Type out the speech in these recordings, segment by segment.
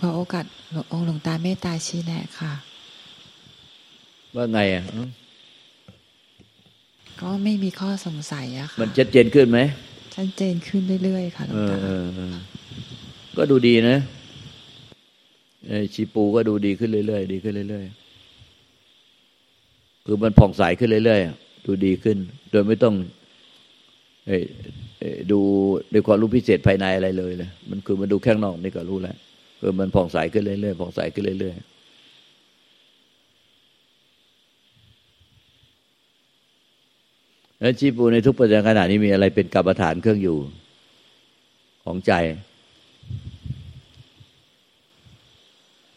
กราบขอโอกาสองค์หลวงตาเมตตาชี้แนะค่ะ ว่าไงอะก็ไม่มีข้อสงสัยอะค่ะ มันชัดเจนขึ้นไหมชัดเจนขึ้นเรื่อยๆค่ะหลวเองอตาเออเออก็ดูดีนะไอ้ชีปูก็ดูดีขึ้นเรื่อยๆดีขึ้นเรื่อยๆคือมันผ่องใสขึ้นเรื่อยๆดูดีขึ้น โดยไม่ต้องเอ่อเอ่อดูด้วยความรู้พิเศษภายในอะไรเลยเลยมันคือมันดูแข้างนอกนี่ก็รู้แล้ว คือมันผ่องใสขึ้นเรื่อยๆผ่องใสขึ้นเรื่อยๆแล้วชีปูในทุกปัจจุบันขณะนี้มีอะไรเป็นกรรมฐานเครื่องอยู่ของใจ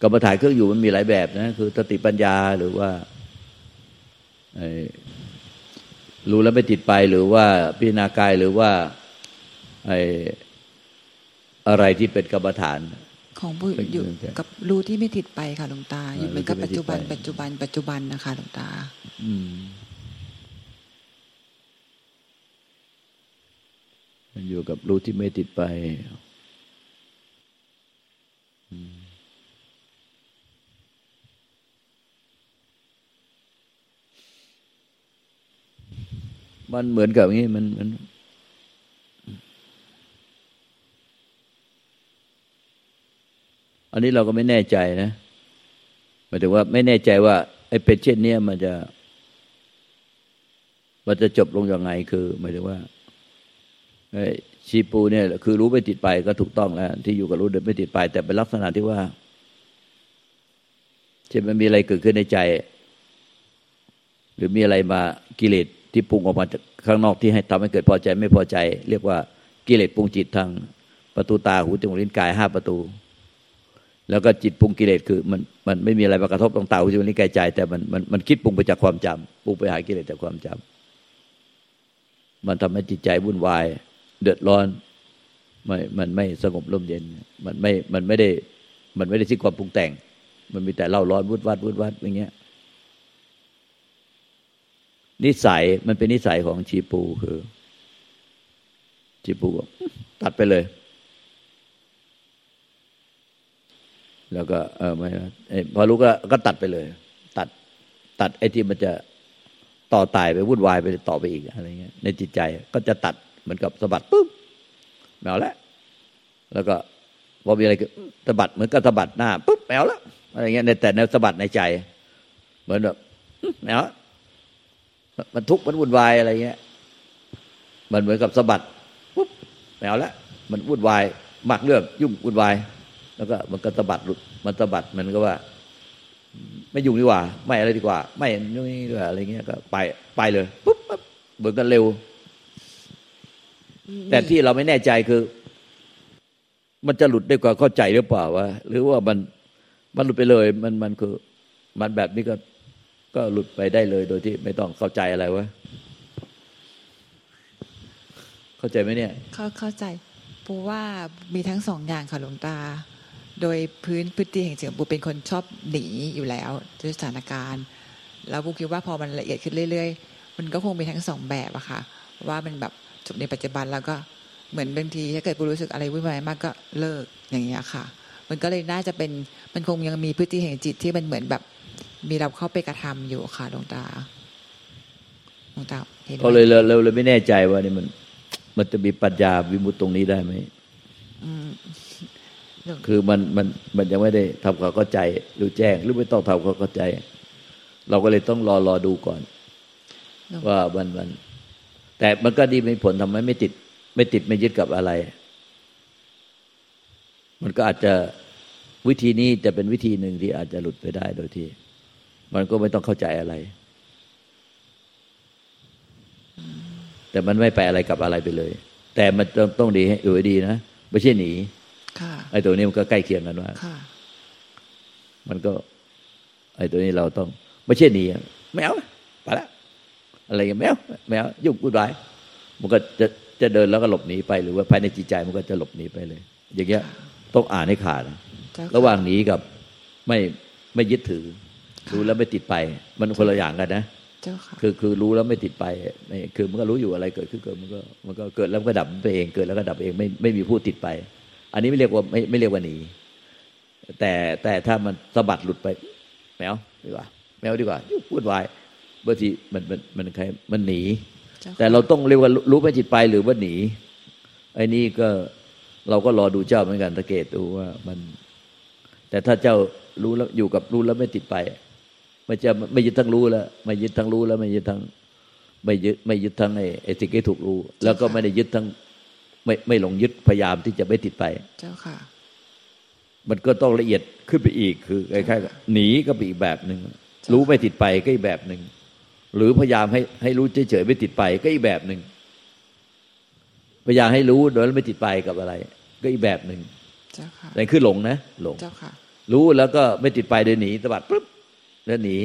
กรรมฐานเครื่องอยู่มันมีหลายแบบนะคือสติปัญญาหรือว่ารู้แล้วไม่ติดไปหรือว่าพิจารณากายหรือว่าไอ้อะไรที่เป็นกรรมฐาน ของผู้เป็นอยู่เป็นกับรู้ที่ไม่ติดไปค่ะหลวงตา อยู่เหมือนกับรู้ปัจที่จุบันไม่ติดไปปัจจุบัน ปัจจุบันนะคะหลวงตา อืมมันอยู่กับรู้ที่ไม่ติดไปอืมมันเหมือนกับอย่างนี้มันมัน อันนี้เราก็ไม่แน่ใจนะหมายถึงว่าไม่แน่ใจว่าไอ้เป็นเช่นเนี้ยมันจะมันจะจบลงยังไงคือหมายถึงว่าไอ้ชีปูเนี่ยคือรู้ไม่ติดไปก็ถูกต้องแล้ว ที่อยู่กับรู้โดยไม่ติดไป แต่เป็นลักษณะที่ว่าเช่นมันมีอะไรเกิดขึ้นในใจ หรือมีอะไรมากิเลสที่ปรุงออกมาจากข้างนอกที่ให้ทำให้เกิดพอใจไม่พอใจ เรียกว่ากิเลสปรุงจิตทางประตูตาหูจมูกลิ้นกายห้าประตู แล้วก็จิตปรุงกิเลสคือมันมันไม่มีอะไรมากระทบตรงตาหูจมูกลิ้นกายใจ แต่มันมันมันคิดปรุงไปจากความจำปรุงไปหากิเลสจากความจำมันทำให้จิตใจวุ่นวาย เดือดร้อนไม่มันไม่สงบร่มเย็น มันไม่มันไม่ได้ มันไม่ได้สิ้นความปรุงแต่ง มันมีแต่เล่าร้อนวุ่นวัดวุ่นวัดอย่างเงี้ยนิสัยมันเป็นนิสัยของชีปูคือชีปูบอกตัดไปเลย แล้วก็เออไม่พอรู้ก็ก็ตัดไปเลย ตัดตัดไอ้ที่มันจะต่อตายไปวุ่นวายไปต่อไปอีกอะไรเงี้ยในจิตใจก็จะตัดเหมือนกับสะบัดปุ๊บแมวแล้วแล้วก็พอมีอะไรก็สะบัดเหมือนกับสะบัดหน้าปุ๊บแมวแล้วอะไรเงี้ยในแต่ในสะบัดในใจ เหมือนแบบแมวมันทุกข์มันวุ่นวายอะไรเงี้ย มันเหมือนกับสะบัดปุ๊บแมวแล้วมันวุ่นวายมากเรื่องยุ่งวุ่นวาย แล้วก็มันก็สะบัดหลุดมันสะบัดมันก็ว่า ไม่ยุ่งดีกว่า ไม่อะไรดีกว่า ไม่นี่ดีกว่าอะไรเงี้ยก็ไปไปเลยปุ๊บปั๊บเหมือนกันเร็ว แต่ที่เราไม่แน่ใจคือ มันจะหลุดได้กว่าเข้าใจหรือเปล่าวะหรือว่ามันมันหลุดไปเลย มันมันคือ มันแบบนี้ก็ก็หลุดไปได้เลยโดยที่ไม่ต้องเข้าใจอะไรวะเข้าใจไหมเนี่ย เข้าเข้าใจปูว่ามีทั้งสองอย่างค่ะหลวงตา โดยพื้นพฤติแห่งเสียงปูเป็นคนชอบหนีอยู่แล้วด้วยสถานการณ์แล้วปูคิดว่าพอมันละเอียดขึ้นเรื่อย ๆ มันก็คงมีทั้งสองแบบอะค่ะ ว่ามันแบบจบในปัจจุบันแล้วก็เหมือนบางทีถ้าเกิดปูรู้สึกอะไรวุ่นวายมากก็เลิกอย่างเงี้ยค่ะ มันก็เลยน่าจะเป็นมันคงยังมีพฤติแห่งจิตที่มันเหมือนแบบมีเราเข้าไปกระทำอยู่ค่ะหลวงตาหลวงตาเห็นไหมก็เลยเราเราเลยไม่แน่ใจว่านี่มัน มันจะมีปัญญาวิมุตตรงนี้ได้ไหมอืม คือมันมันมันยังไม่ได้ทำความเข้าใจหรือแจ้ง หรือไม่ต้องทำความเข้าใจ เราก็เลยต้องรอรอดูก่อน ว่ามันมัน แต่มันก็ดีมีผลทำให้ไม่ติด ไม่ติดไม่ยึดกับอะไร มันก็อาจจะวิธีนี้จะเป็นวิธีหนึ่งที่อาจจะหลุดไปได้โดยที่ มันก็ไม่ต้องเข้าใจอะไร แต่มันไม่ไปอะไรกับอะไรไปเลย แต่มันต้องต้องดีให้อยู่ให้ดีนะ ไม่ใช่หนีค่ะ ไอ้ตัวนี้มันก็ใกล้เคียงกันว่าค่ะมันก็ ไอ้ตัวนี้เราต้อง ไม่ใช่หนีอะแมวไปละอะไรกันแมวแมวยุ่งวุ่นวายมันก็จะจะเดินแล้วก็หลบหนีไปหรือว่าภายในจิตใจมันก็จะหลบหนีไปเลย อย่างเงี้ยต้องอ่านให้ขาดนะเจ้าค่ะระหว่างหนีกับไม่ไม่ยึดถือค่ะรู้แล้วไม่ติดไป มันคนละอย่างกันนะเจ้าค่ะคือคือรู้แล้วไม่ติดไปไม่คือมันก็รู้อยู่อะไรเกิดขึ้นเกิดมันก็มันก็เกิดแล้วมันก็ดับไปเองเกิดแล้วก็ดับเองไม่ไม่มีผู้ติดไป อันนี้ไม่เรียกว่าไม่ไม่เรียกว่าหนี แต่แต่ถ้ามันสะบัดหลุดไป แมวดีกว่า แมวดีกว่ายุ่งพูดวายบางทีมันมันมันใครมันหนีเจ้าค่ะแต่เราต้องเรียกว่ารู้ไม่จิตไปหรือว่าหนีไอ้นี่ก็เราก็รอดูเจ้าเหมือนกันสังเกตดูว่ามัน แต่ถ้าเจ้ารู้แล้วอยู่กับรู้แล้วไม่ติดไป มันจะไม่ยึดทั้งรู้แล้วไม่ยึดทั้งรู้แล้วไม่ยึดทั้งไม่ยึดไม่ยึดทั้งไอ้ไอ้สิ่งที่ถูกรู้ แล้วก็ไม่ได้ยึดทั้ง ไม่ไม่หลงยึดพยายามที่จะไม่ติดไป เจ้าค่ะ มันก็ต้องละเอียดขึ้นไปอีกคือคล้ายๆกับหนีก็เป็นอีกแบบหนึ่งรู้ไม่ติดไปก็อีกแบบหนึ่งหรือพยายามให้ให้รู้เฉยๆไม่ติดไปก็อีกแบบหนึ่งพยายามให้รู้โดยไม่ติดไปกับอะไร ก็อีกแบบหนึ่งเจ้าค่ะแต่คือหลงนะหลงเจ้าค่ะ รู้แล้วก็ไม่ติดไปโดยหนีตบัดปุ๊บแล้วหนี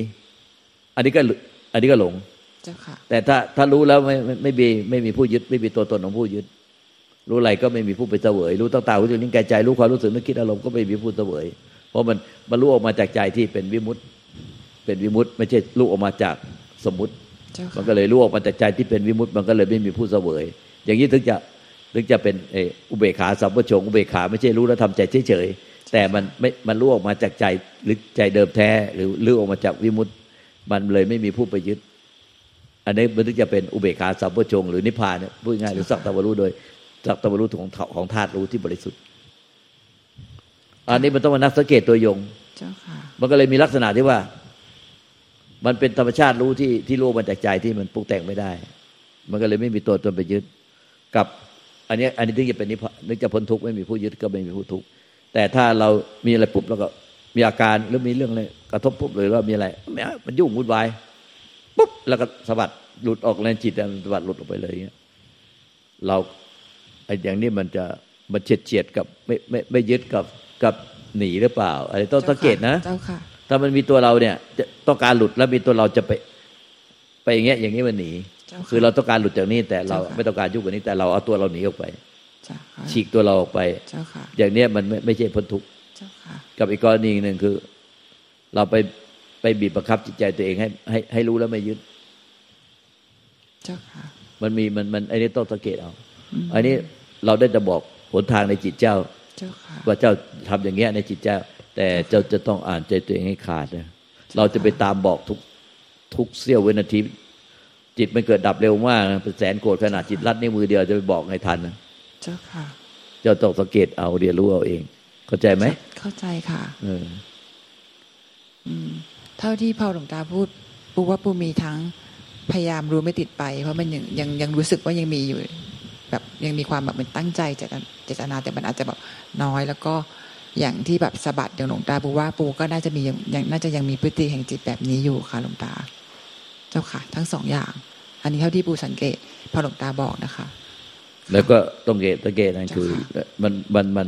อันนี้ก็อันนี้ก็หลงเจ้าค่ะ แต่ถ้าถ้ารู้แล้วไม่ไม่ไม่มีไม่มีผู้ยึด ไม่มีตัวตนของผู้ยึด รู้อะไรก็ไม่มีผู้ไปเสวย รู้ตั้งตาหูจมูกลิ้นกายใจ รู้ความรู้สึกนึกคิดอารมณ์ก็ไม่มีผู้เสวย เพราะมันมันรู้ออกมาจากใจที่เป็นวิมุตติเป็นวิมุตติไม่ใช่รู้ออกมาจากสมมุติเจ้ามันค่ะก็เลยรู้ออกมาจากใจที่เป็นวิมุตติมันก็เลยไม่มีผู้เสวย อย่างนี้ถึงจะถึงจะเป็นเอออุเบกขาสัมปชงอุเบกขาไม่ใช่รู้แล้วทำใจเฉยๆแต่มันไม่มันรู้ออกมาจากใจหรือใจเดิมแท้ หรือรู้ออกมาจากวิมุตติมันเลยไม่มีผู้ไปยึด อันนี้มันถึงจะเป็นอุเบกขาสัมปชงหรือนิพพานเนี่ยพูดง่ายๆหรือสักตะวรู้โดย สักตะวรู้ของของธาตุรู้ที่บริสุทธิ์ อันนี้มันต้องมานักสังเกตตัวยงเจ้าค่ะมันก็เลยมีลักษณะที่ว่า มันเป็นธรรมชาติรู้ที่ที่รู้มาจากใจที่มันปรุงแต่งไม่ได้ มันก็เลยไม่มีตัวตนไปยึด กับ อันเนี้ยอันนี้ถึงจะเป็นนิพพานนึกจะพ้นทุกข์ไม่มีผู้ยึดก็ไม่มีผู้ทุกข์แต่ถ้าเรามีอะไรปุ๊บแล้วก็มีอาการหรือมีเรื่องอะไรกระทบปุ๊บเลยว่ามีอะไรไม่เอามันยุ่งวุ่นวายปุ๊บแล้วก็สะบัดหลุดออกแรงจิตมันสะบัดหลุดออกไปเลยอย่างเงี้ยเรา ไอ้อย่างนี้มันจะมันเฉียดเฉียดๆกับไม่ไม่ไม่ยึดกับกับหนีหรือเปล่าอะไรต้องสังเกตนะเจ้าค่ะถ้ามันมีตัวเราเนี่ยจะต้องการหลุดแล้วมีตัวเราจะไป ไปอย่างเงี้ยอย่างนี้มันหนีเจ้าค่ะคือเราต้องการหลุดจากนี้แต่เราเจ้าค่ะไม่ต้องการยุ่งกับนี้ แต่เราเอาตัวเราหนีออกไปเจ้าค่ะฉีกตัวเราออกไปเจ้าค่ะอย่างเนี้ยมันไม่ไม่ใช่พ้นทุกข์เจ้าค่ะกับอีกกรณีหนึ่งคือ เราไปไปบีบบังคับจิตใจตัวเองให้ให้ให้รู้แล้วไม่ยึดเจ้าค่ะมันมีมันมันไอ้นี่ต้องสังเกตเอาอืมอันนี้ เราได้จะบอกหนทางในจิตเจ้าเจ้าค่ะว่าเจ้าทำอย่างเงี้ยในจิตเจ้า แต่เจ้าจะต้องอ่านใจตัวเองให้ขาดนะเราจะไปตามบอกทุกทุกเสี้ยววินาที จิตมันเกิดดับเร็วมากนะเป็นแสนโกรธขนาดจิตรัดนิ้วมือเดียวจะไปบอกให้ทันนะเจ้าค่ะ เจ้าต้องสังเกตเอาเรียนรู้เอาเอง เข้าใจไหมเข้าใจค่ะเอออืมเท่าที่พอหลวงตาพูดปูว่าปูมีทั้งพยายามรู้ไม่ติดไป เพราะมันยังยังยังรู้สึกว่ายังมีอยู่ แบบยังมีความแบบเหมันตั้งใจเจตนาเจตนาแต่มันอาจจะแบบน้อย แล้วก็อย่างที่แบบสะบัดอย่างหลวงตาปูว่าปูก็น่าจะมียังยังน่าจะยังมีพฤติแห่งจิตแบบนี้อยู่ค่ะหลวงตา เจ้าค่ะ ทั้งสองอย่าง อันนี้เท่าที่ปูสังเกตพอหลวงตาบอกนะคะ แล้วก็ต้องเกตสังเกตนั่นคือเจ้าค่ะมันมันมัน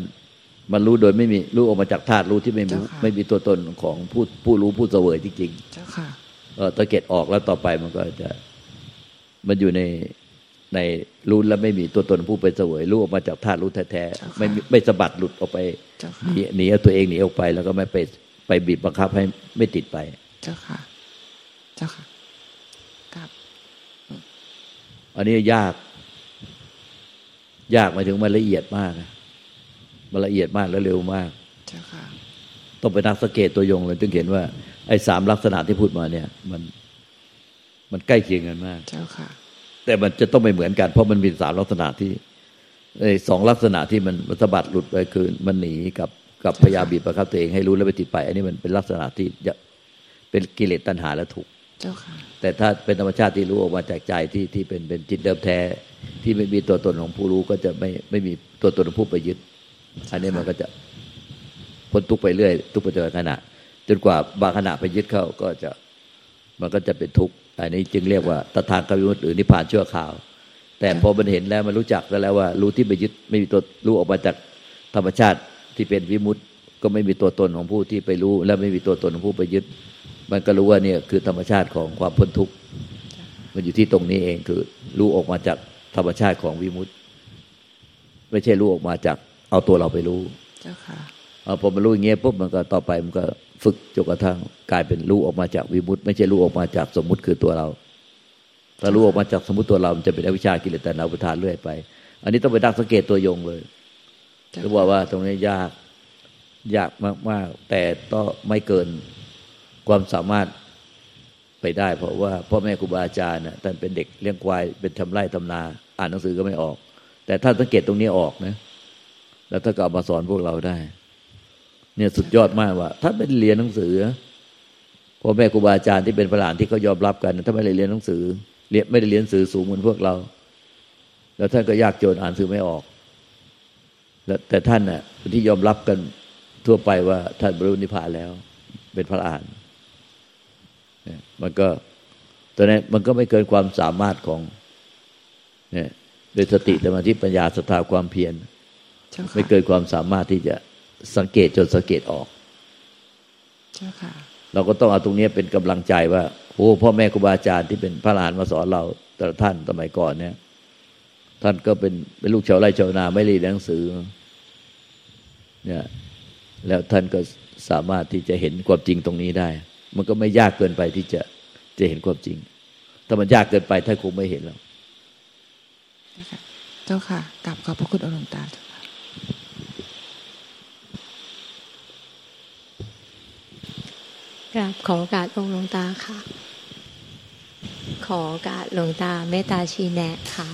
มันรู้โดยไม่มีรู้ออกมาจากธาตุรู้ที่ไม่มีเจ้าค่ะไม่มีตัวตนของผู้ผู้รู้ผู้เสวยจริงเจ้าค่ะๆเออสังเกตออกแล้วต่อไปมันก็จะ มันอยู่ใน ในรู้แล้วไม่มีตัวตนผู้เป็นเสวยรู้ออกมาจากธาตุรู้แท้เจ้าๆค่ะไม่มีไม่สะบัดหลุดออกไปเจ้าหค่ะนีหนีเอาตัวเองหนีออกไป แล้วก็ไม่ไปไปบีบบังคับให้ไม่ติดไป เจ้าค่ะ เจ้าค่ะครับอันนี้ยาก ยากหมายถึงมันละเอียดมากนะมันละเอียดมากและเร็วมาก เจ้าค่ะ ต้องไปนักสังเกตตัวยงเลยถึงเห็นว่าไอ้สามลักษณะที่พูดมาเนี่ย มัน มันใกล้เคียงกันมาก เจ้าค่ะ แต่มันจะต้องไม่เหมือนกัน เพราะมันมีสามลักษณะที่ไอ้สองลักษณะที่มันมันสะบัดหลุดไปคือมันหนีกับกับพยายามบีบประคับตัวเองให้รู้แล้วไปติดไป อันนี้มันเป็นลักษณะที่จะเป็นกิเลสตัณหาและถูกเจ้าค่ะแต่ถ้าเป็นธรรมชาติที่รู้ออกมาจากใจที่ที่เป็นเป็นจิตเดิมแท้ ที่ไม่มีตัวตนของผู้รู้ก็จะไม่ไม่มีตัวตนของผู้ไปยึด อันนี้มันก็จะพ้นทุกข์ไปเรื่อย ทุกปัจจุบันขณะจนกว่าบางขณะไปยึดเข้าก็จะมันก็จะเป็นทุกข์ อันนี้จึงเรียกว่าตถาคตวิมุตติหรือนิพพานชั่วคราว แต่พอมันเห็นแล้วมันรู้จักแล้วว่า รู้ที่ไปยึดไม่มีตัวรู้ออกมาจากธรรมชาติที่เป็นวิมุตติก็ไม่มีตัวตนของผู้ที่ไปรู้ และไม่มีตัวตนของผู้ไปยึด มันก็รู้ว่าเนี่ยคือธรรมชาติของความพ้นทุกข์มันอยู่ที่ตรงนี้เองคือ รู้ออกมาจากธรรมชาติของวิมุตติ ไม่ใช่รู้ออกมาจากเอาตัวเราไปรู้ เจ้าค่ะเอาพอมันรู้อย่างเงี้ยปุ๊บมันก็ต่อไปมันก็ ฝึกจนกระทั่งกลายเป็นรู้ออกมาจากวิมุตติไม่ใช่รู้ออกมาจากสมมุติคือตัวเรา ถ้ารู้ออกมาจากสมมติตัวเราจะเป็นอวิชากิเลสแตัณหาอุทานเรื่อยไป อันนี้ต้องไปดักสังเกตตัวยงเลยเจ้าจะบอกว่าตรงนี้ยากยากมาก ๆ แต่ก็ไม่เกินความสามารถไปได้ เพราะว่าพ่อแม่ครูบาอาจารย์นะท่านเป็นเด็กเลี้ยงควายเป็นทำไร่ทำนา อ่านหนังสือก็ไม่ออก แต่ถ้านสังเกตตรงนี้ออกนะ แล้วถ้าก็เอามาสอนพวกเราได้ เนี่ยสุดยอดมากว่า ถ้าเป็นเรียนหนังสือพ่อแม่ครูบาอาจารย์ที่เป็นพระหลานที่เขายอมรับกันถ้าไม่ได้เรียนหนังสือเรียนไม่ได้เรียนหนังสือสูงเหมือนพวกเรา แล้วท่านก็ยากจนอ่านหนังสือไม่ออก แล้วแต่ท่านน่ะที่ยอมรับกันทั่วไปว่า ท่านบรรลุนิพพานแล้ว เป็นพระอรหันต์มันก็ตอนนี้มันก็ไม่เกินความสามารถของเนี่ยโดยสติสมาธิปัญญาศรัทธาความเพียรไม่เกินความสามารถที่จะ สังเกตจนสังเกตออกเจ้าค่ะเราก็ต้องเอาตรงนี้เป็นกำลังใจว่าโอ้พ่อแม่ครูบาอาจารย์ที่เป็นพระอรหันต์มาสอนเราแต่ท่านสมัยก่อนเนี่ย ท่านก็เป็นเป็นลูกชาวไร่ชาวนาไม่เรียนหนังสือ เนี่ย แล้วท่านก็สามารถที่จะเห็นความจริงตรงนี้ได้ มันก็ไม่ยากเกินไปที่จะจะเห็นความจริง ถ้ามันยากเกินไปท่านคงไม่เห็นแล้วเจ้าค่ะกลับขอบพระคุณองค์หลวงตาเจ้าค่ะ กราบขอโอกาสองค์หลวงตาค่ะ ขอโอกาสหลวงตาเมตตาชี้แนะค่ะ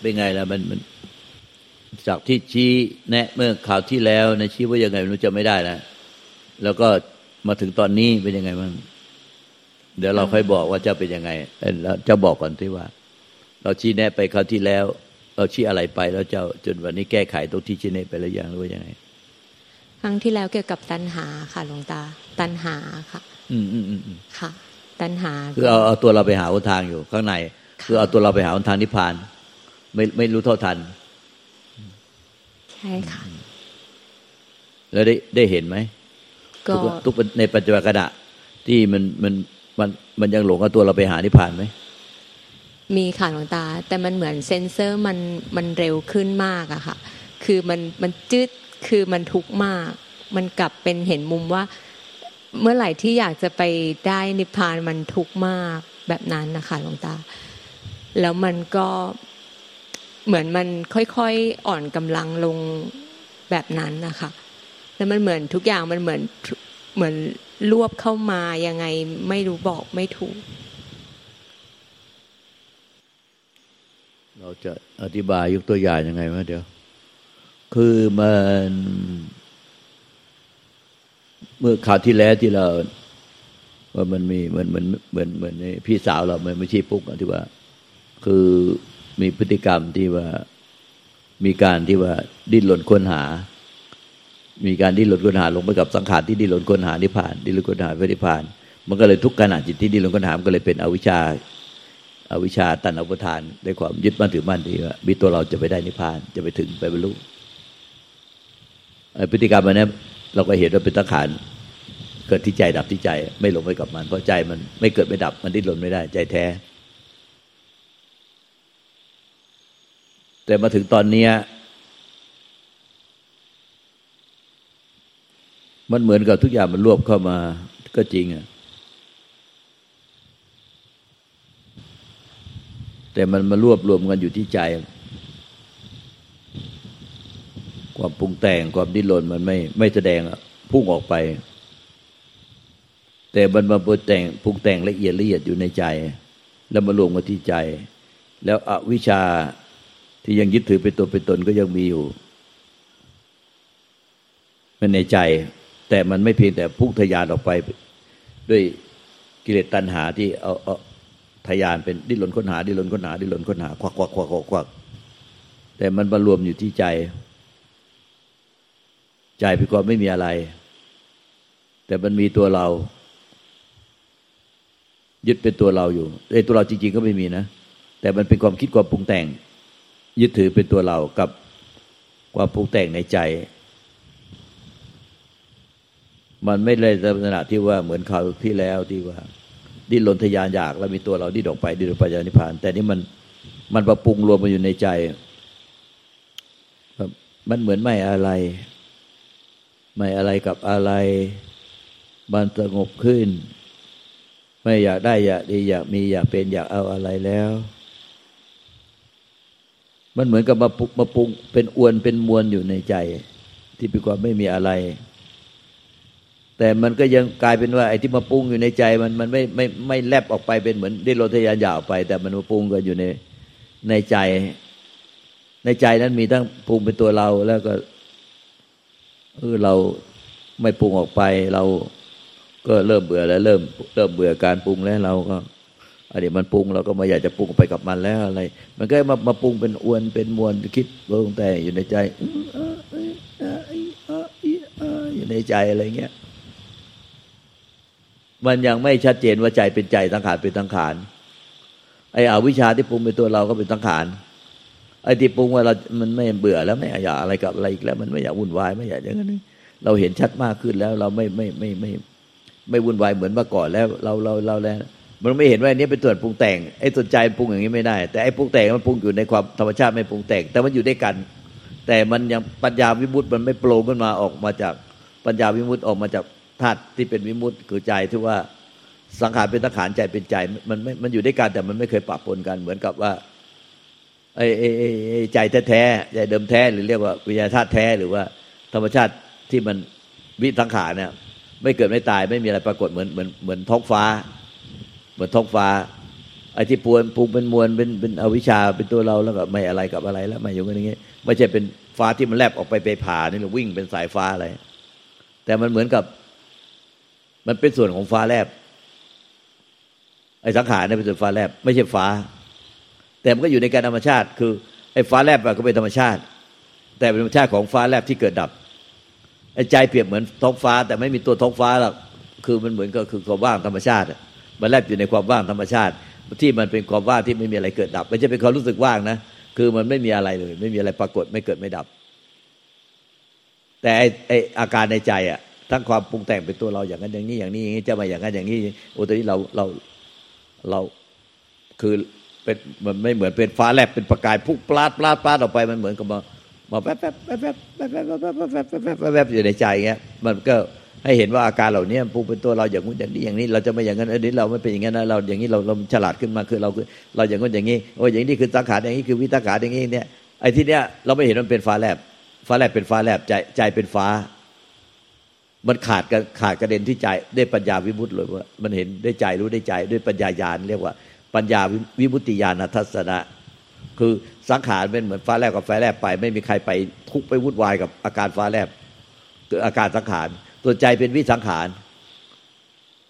เป็นไงล่ะมันมัน จากที่ชี้แนะเมื่อข่าวที่แล้วนะชี้ว่ายังไงไม่รู้จะไม่ได้นะแล้วก็มาถึงตอนนี้เป็นยังไงบ้างเดี๋ยวเราค่อยบอกว่าจะเป็นยังไงแล้วจะบอกก่อนที่ว่า เราชี้แนะไปคราวที่แล้ว เราชี้อะไรไปแล้วเจ้าจนวันนี้แก้ไขตรงที่ชี้แนะไปแล้วยังหรือว่ายังไง ครั้งที่แล้วเกี่ยวกับตัณหาค่ะหลวงตา ตัณหาค่ะอืมอืมอืมอืมค่ะ ตัณหาคือเอาเอาตัวเราไปหาหนทางอยู่ ข้างใน คือเอาตัวเราไปหาหนทางนิพพาน ไม่ไม่รู้เท่าทัน ใช่ค่ะ แล้วได้ได้เห็นไหมก็ทุกทุกในปัจจุบันขณะที่มันมันมันมันยังหลงเอาตัวเราไปหานิพพานไหมมีค่ะหลวงตา แต่มันเหมือนเซนเซอร์มันมันเร็วขึ้นมากอะค่ะ คือมันมันจืด คือมันทุกข์มาก มันกลับเป็นเห็นมุมว่า เมื่อไหร่ที่อยากจะไปได้นิพพานมันทุกข์มากแบบนั้นนะคะหลวงตา แล้วมันก็เหมือนมันค่อยๆอ่อนกำลังลงแบบนั้นนะคะแล้วมันเหมือนทุกอย่างมันเหมือนเหมือนรวบเข้ามายังไงไม่รู้บอกไม่ถูก เราจะอธิบายยกตัวอย่างยังไงวะเดี๋ยว คือมันเมื่อข่าวที่แล้วที่เรา ว่ามันมีเหมือนเหมือนเหมือนเหมือนในพี่สาวเราเหมือนไม่ใช่ปุ๊กอะที่ว่า คือมีพฤติกรรมที่ว่ามีการที่ว่าดิ้นรนค้นหา มีการดิ้นรนค้นหาลงไปกับสังขารที่ดิ้นรนค้นหานิพพาน ดิ้นรนค้นหาพระนิพพาน มันก็เลยทุกขณะจิตที่ดิ้นรนค้นหามันก็เลยเป็นอวิชชาอวิชชาตันอุปทานด้วยความยึดมั่นถือมั่นที่ว่ามีตัวเราจะไปได้นิพพานจะไปถึงไปบรรลุ พฤติกรรมอันนี้เราก็เห็นว่าเป็นสังขารเกิดที่ใจดับที่ใจ ไม่หลงไปกับมัน เพราะใจมันไม่เกิดไม่ดับ มันดิ้นรนไม่ได้ ใจแท้ แต่มาถึงตอนเนี้ยมันเหมือนกับทุกอย่างมันรวบเข้ามาก็จริงอะแต่มันมารวบรวมกันอยู่ที่ใจ ความปรุงแต่งความดิ้นรนมันไม่ไม่แสดงอะพุ่งออกไป แต่มันมาปรุงแต่งปรุงแต่งละเอียดละเอียดอยู่ในใจ แล้วมารวมกันที่ใจ แล้วอวิชชาที่ยังยึดถือเป็นตัวเป็นตนก็ยังมีอยู่มันในใจ แต่มันไม่เพียงแต่พุ่งทะยานออกไป ด้วยกิเลสตัณหาที่เอาเอาทะยานเป็นดิ้นรนค้นหาดิ้นรนค้นหาดิ้นรนค้นหาควักควักควักควักแต่มันมารวมอยู่ที่ใจ ใจเป็นความไม่มีอะไร แต่มันมีตัวเรา ยึดเป็นตัวเราอยู่ไอ้ตัวเราจริง ๆ ก็ไม่มีนะ แต่มันเป็นความคิดความปรุงแต่ง ยึดถือเป็นตัวเรากับความปรุงแต่งในใจ มันไม่เลยลักษณะที่ว่าเหมือนคราวที่แล้วที่ว่า ดิ้นรนทะยานอยากแล้วมีตัวเราดิ้นออกไปดิ้นออกไปจากนิพพาน แต่นี่มันมันประปรุงรวมมาอยู่ในใจ มันเหมือนไม่อะไร ไม่อะไรกับอะไร มันสงบขึ้น ไม่อยากได้อยากดีอยากมีอยากเป็นอยากเอาอะไรแล้ว มันเหมือนกับมาปุมาปรุงเป็นอวนเป็นมวลอยู่ในใจ ที่เป็นความไม่มีอะไร แต่มันก็ยังกลายเป็นว่าไอ้ที่มาปรุงอยู่ในใจมันมันไม่ไม่ไม่แลบออกไปเป็นเหมือนได้รนทยานยากออกไป แต่มันมาปรุงกันอยู่ในในใจ ในใจนั้นมีทั้งปรุงเป็นตัวเราแล้วก็ เออเราไม่ปรุงออกไป เราก็เริ่มเบื่อแล้ว เริ่มเริ่มเบื่อการปรุงแล้วเราก็อันนี้มันปรุงเราก็ไม่อยากจะปรุงไปกับมันแล้วอะไร มันก็มามาปรุงเป็นอวนเป็นมวลคิดเบิ่งแต่อยู่ในใจอยู่ในใจอะไรเงี้ยมันยังไม่ชัดเจนว่าใจเป็นใจสังขารเป็นสังขารไอ้อวิชชาที่ปรุงเป็นตัวเราก็เป็นสังขาร ไอ้ที่ปรุงว่าเรามันไม่เบื่อแล้วไม่อยากอะไรกับอะไรอีกแล้ว มันไม่อยากวุ่นวายไม่อยากอย่างนั้นเราเห็นชัดมากขึ้นแล้ว เราไม่ไม่ไม่ไม่ไม่วุ่นวายเหมือนเมื่อก่อนแล้ว เราเราเราแล้วมันไม่เห็นว่าอันนี้เป็นตัวปรุงแต่งไอ้ตัวใจปรุงอย่างนี้ไม่ได้ แต่ไอ้ปรุงแต่งมันปรุงอยู่ในความธรรมชาติไม่ปรุงแต่ง แต่มันอยู่ด้วยกัน แต่มันยังปัญญาวิมุตติมันไม่โปร่งขึ้นมาออกมาจากปัญญาวิมุตติออกมาจากธาตุที่เป็นวิมุตติคือใจที่ว่าสังขารเป็นสังขารใจเป็นใจ มันไม่มันอยู่ด้วยกันแต่มันไม่เคยปะปนกันเหมือนกับว่า ไอ้ไอ้ไอ้ใจแท้ๆใจเดิมแท้หรือเรียกว่าวิญญาณธาตุแท้หรือว่าธรรมชาติที่มันวิสังขารเนี่ยไม่เกิดไม่ตายไม่มีอะไรปรากฏเหมือนเหมือนเหมือนท้องฟ้า เหมือนท้องฟ้าไอ้ที่ปวนปรุงเป็นมวลเป็นเป็นอวิชชาเป็นตัวเราแล้วก็ไม่อะไรกับอะไรแล้วไม่อยู่กันอย่างเงี้ยไม่ใช่เป็นฟ้าที่มันแลบออกไปไปผ่านี่หรือวิ่งเป็นสายฟ้าอะไร แต่มันเหมือนกับ มันเป็นส่วนของฟ้าแลบไอ้สังขารเนี่ยเป็นส่วนฟ้าแลบไม่ใช่ฟ้า แต่มันก็อยู่ในการธรรมชาติ คือไอ้ฟ้าแลบก็เป็นธรรมชาติ แต่เป็นธรรมชาติของฟ้าแลบที่เกิดดับไอ้ใจเปรียบเหมือนท้องฟ้า แต่ไม่มีตัวท้องฟ้าหรอกคือมันเหมือนก็คือความว่างธรรมชาติมันแลบอยู่ในความว่างธรรมชาติ ที่มันเป็นความว่างที่ไม่มีอะไรเกิดดับไม่ใช่เป็นความรู้สึกว่างนะคือมันไม่มีอะไรเลย ไม่มีอะไรปรากฏไม่เกิดไม่ดับ แต่ไอไออาการในใจอะทั้งความปรุงแต่งเป็นตัวเราอย่างนั้นอย่างนี้อย่างนี้อย่างนี้จะมาอย่างนั้นอย่างนี้โอ้ตอนนี้เราเราเราคือ เป็นมันไม่เหมือนเป็นฟ้าแลบเป็นประกายพุ่งปลาดปลาดปลาดออกไปมันเหมือนกับมามาแป๊บแป๊บแป๊บแป๊บแป๊บแป๊บแป๊บแป๊บแบแป๊บแบบอยู่ในใจเงี้ยมันก็ให้เห็นว่าอาการเหล่านี้ปรุงเป็นตัวเราอย่างนู้นอย่างนี้อย่างนี้ เราจะไม่อย่างนั้นอันนี้เราไม่เป็นอย่างนั้นนะเราอย่างนี้เราเราฉลาดขึ้นมาคือเราคือเราอย่างนู้นอย่างนี้โอ้ยอย่างนี้คือสังขารอย่างนี้คือวิตาขาอย่างนี้เนี่ยไอ้ที่เนี้ยเราไม่เห็นมันเป็นฟ้าแลบฟ้าแลบเป็นฟ้าแลบใจใจเป็นฟ้า มันขาดกันขาดกระเด็นที่ใจได้ปัญญาวิมุตติเลยว่ามันเห็นได้ใจรู้ได้ใจด้วยปัญญาญาณเรียกว่า ปัญญาวิมุติญาณทัศนะ คือสังขารเป็นเหมือนฟ้าแลบกับฟ้าแลบไป ไม่มีใครไปทุกไปวุ่นวายกับอาการฟ้าแลบคืออาการสังขารตัวใจเป็นวิสังขาร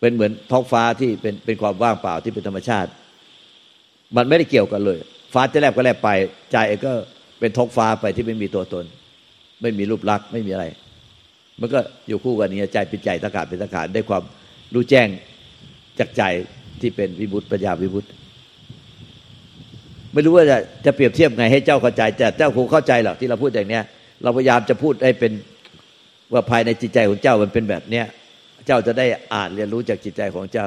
เป็นเหมือนท้องฟ้าที่เป็นเป็นความว่างเปล่าที่เป็นธรรมชาติ มันไม่ได้เกี่ยวกันเลย ฟ้าจะแลบก็แลบไป ใจก็เป็นท้องฟ้าไปที่ไม่มีตัวตน ไม่มีรูปลักษณ์ไม่มีอะไร มันก็อยู่คู่กันนี้ใจเป็นใจสังขารเป็นสังขารได้ความรู้แจ้งจากใจ ที่เป็นวิบุตปัญญาวิบุตไม่รู้ว่าจะจะเปรียบเทียบไงให้เจ้าเข้าใจแต่เจ้าคงเข้าใจหรอกที่เราพูดอย่างเนี้ย เราพยายามจะพูดให้เป็นว่าภายในจิตใจของเจ้ามันเป็นแบบเนี้ย เจ้าจะได้อ่านเรียนรู้จากจิตใจของเจ้า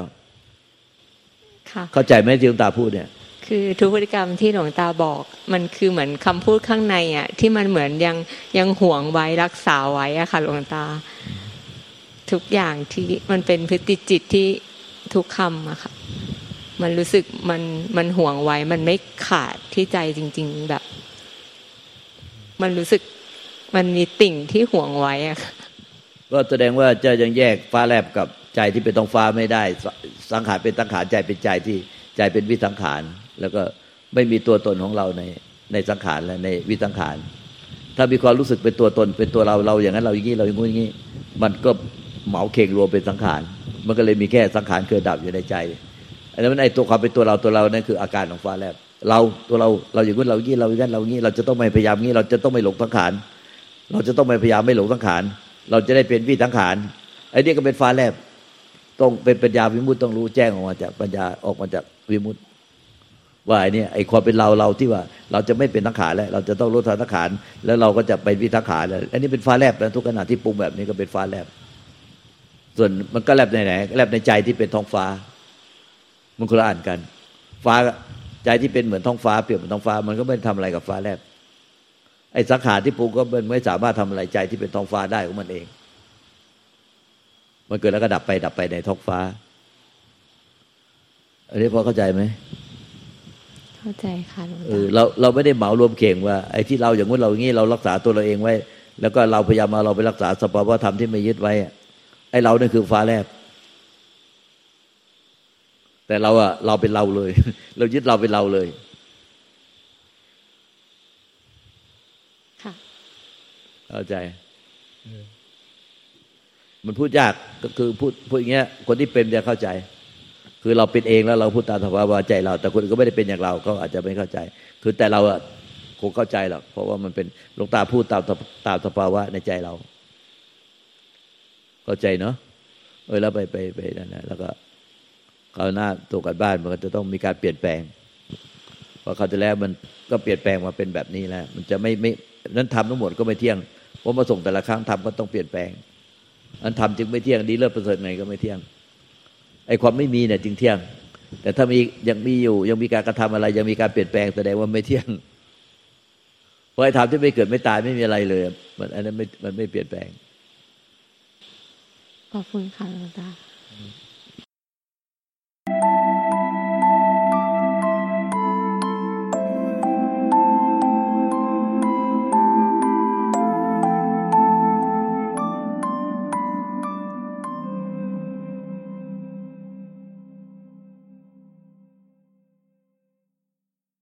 ค่ะเข้าใจไหมที่หลวงตาพูดเนี่ย คือทุกพฤติกรรมที่หลวงตาบอก มันคือเหมือนคำพูดข้างในอะ ที่มันเหมือนยังยังห่วงไว้รักษาไว้อะค่ะหลวงตา ทุกอย่างที่มันเป็นพฤติจิตที่ ทุกคำอะค่ะ มันรู้สึกมันมันห่วงไว้ มันไม่ขาดที่ใจจริง ๆ แบบ มันรู้สึกมันมีติ่งที่ห่วงไว้อะค่ะก็แสดงว่าเจ้ายังแยกฟ้าแลบกับใจที่เป็นท้องฟ้าไม่ได้ สังขารเป็นสังขารใจเป็นใจที่ใจเป็นวิสังขาร แล้วก็ไม่มีตัวตนของเราในในสังขารและในวิสังขาร ถ้ามีความรู้สึกเป็นตัวตนเป็นตัวเราเราอย่างนั้นเราอย่างนี้เราอย่างนี้อย่างนี้มันก็เหมาเข่งรวมเป็นสังขาร มันก็เลยมีแค่สังขารเกิดดับอยู่ในใจอันนั้นไอ้ตัวความเป็นตัวเราตัวเรานั่นคืออาการของฟ้าแลบเราตัวเราเราอย่างนี้เราอย่างนี้เราอย่างนี้นเราอย่างนี้เราจะต้องไม่พยายามงี้ เราจะต้องไม่หลงสังขารเราจะต้องไม่พยายามไม่หลงสังขารเราจะได้เป็นวิสังขารไอ้นี่ก็เป็นฟ้าแลบต้องเป็นปัญญาวิมุตติต้องรู้แจ้งออกมาจากปัญญาออกมาจากวิมุตว่าไอ้นี่ไอ้ความเป็นเราเราที่ว่า เราจะไม่เป็นสังขารแล้ว เราจะต้องลดสังขารแล้วเราก็จะไปวิสังขารแล้วอันนี้เป็นฟ้าแลบนะทุกขณะที่ปรุงแบบนี้ก็เป็นฟ้าแลบ ส่วนมันก็แลบในไหนแลบในใจที่เป็นท้องฟ้า มันคนละอ่านกัน ฟ้าใจที่เป็นเหมือนท้องฟ้าเปรียบเหมือนท้องฟ้า มันก็ไม่ทำอะไรกับฟ้าแลบไอ้สังขารที่ปรุงก็มันไม่สามารถทำอะไรใจที่เป็นท้องฟ้าได้ของมันเอง มันเกิดแล้วก็ดับไปดับไปในท้องฟ้า อันนี้พอเข้าใจไหมเข้าใจค่ะหลวงเอตาอเราเราไม่ได้เหมารวมเข่งว่าไอ้ที่เราอย่างนู้นเราอย่างนี้เรารักษาตัวเราเองไว้ แล้วก็เราพยายามมาเราไปรักษาสภาวะธรรมที่ไม่ยึดไว้ อะไอ้เราเนี่ยคือฟ้าแลบ แต่เราอะเราเป็นเราเลย เรายึดเราเป็นเราเลยค่ะเข้าใจ มันพูดยากก็คือพูดพูดอย่างเงี้ย คนที่เป็นจะเข้าใจ คือเราเป็นเองแล้วเราพูดตามสภาวะใจเรา แต่คนอื่นก็ไม่ได้เป็นอย่างเราเขาอาจจะไม่เข้าใจ คือแต่เราอะคงเข้าใจหรอกเพราะว่ามันเป็นหลวงตาพูดตามตามสภาวะในใจเรา เข้าใจเนาะเออแล้วไปไปไปนั่นนะแล้วก็คราวหน้าตัวกันบ้านมันก็จะต้องมีการเปลี่ยนแปลงเพราะคราวที่แล้วมันก็เปลี่ยนแปลงมาเป็นแบบนี้แล้ว มันจะไม่ไม่นั้นทำทั้งหมดก็ไม่เที่ยงเพราะมาส่งแต่ละครั้งทำก็ต้องเปลี่ยนแปลง อันทำจึงไม่เที่ยงดีเลิศประเสริฐไงก็ไม่เที่ยงไอ้ความไม่มีเนี่ยจึงเที่ยง แต่ถ้ามียังมีอยู่ยังมีการกระทำอะไร ยังมีการเปลี่ยนแปลงแสดงว่าไม่เที่ยงเพราะไอ้ธรรมที่ไม่เกิดไม่ตายไม่มีอะไรเลยมันอันนั้นไม่มันไม่เปลี่ยนแปลง ขอบคุณค่ะหลวงตา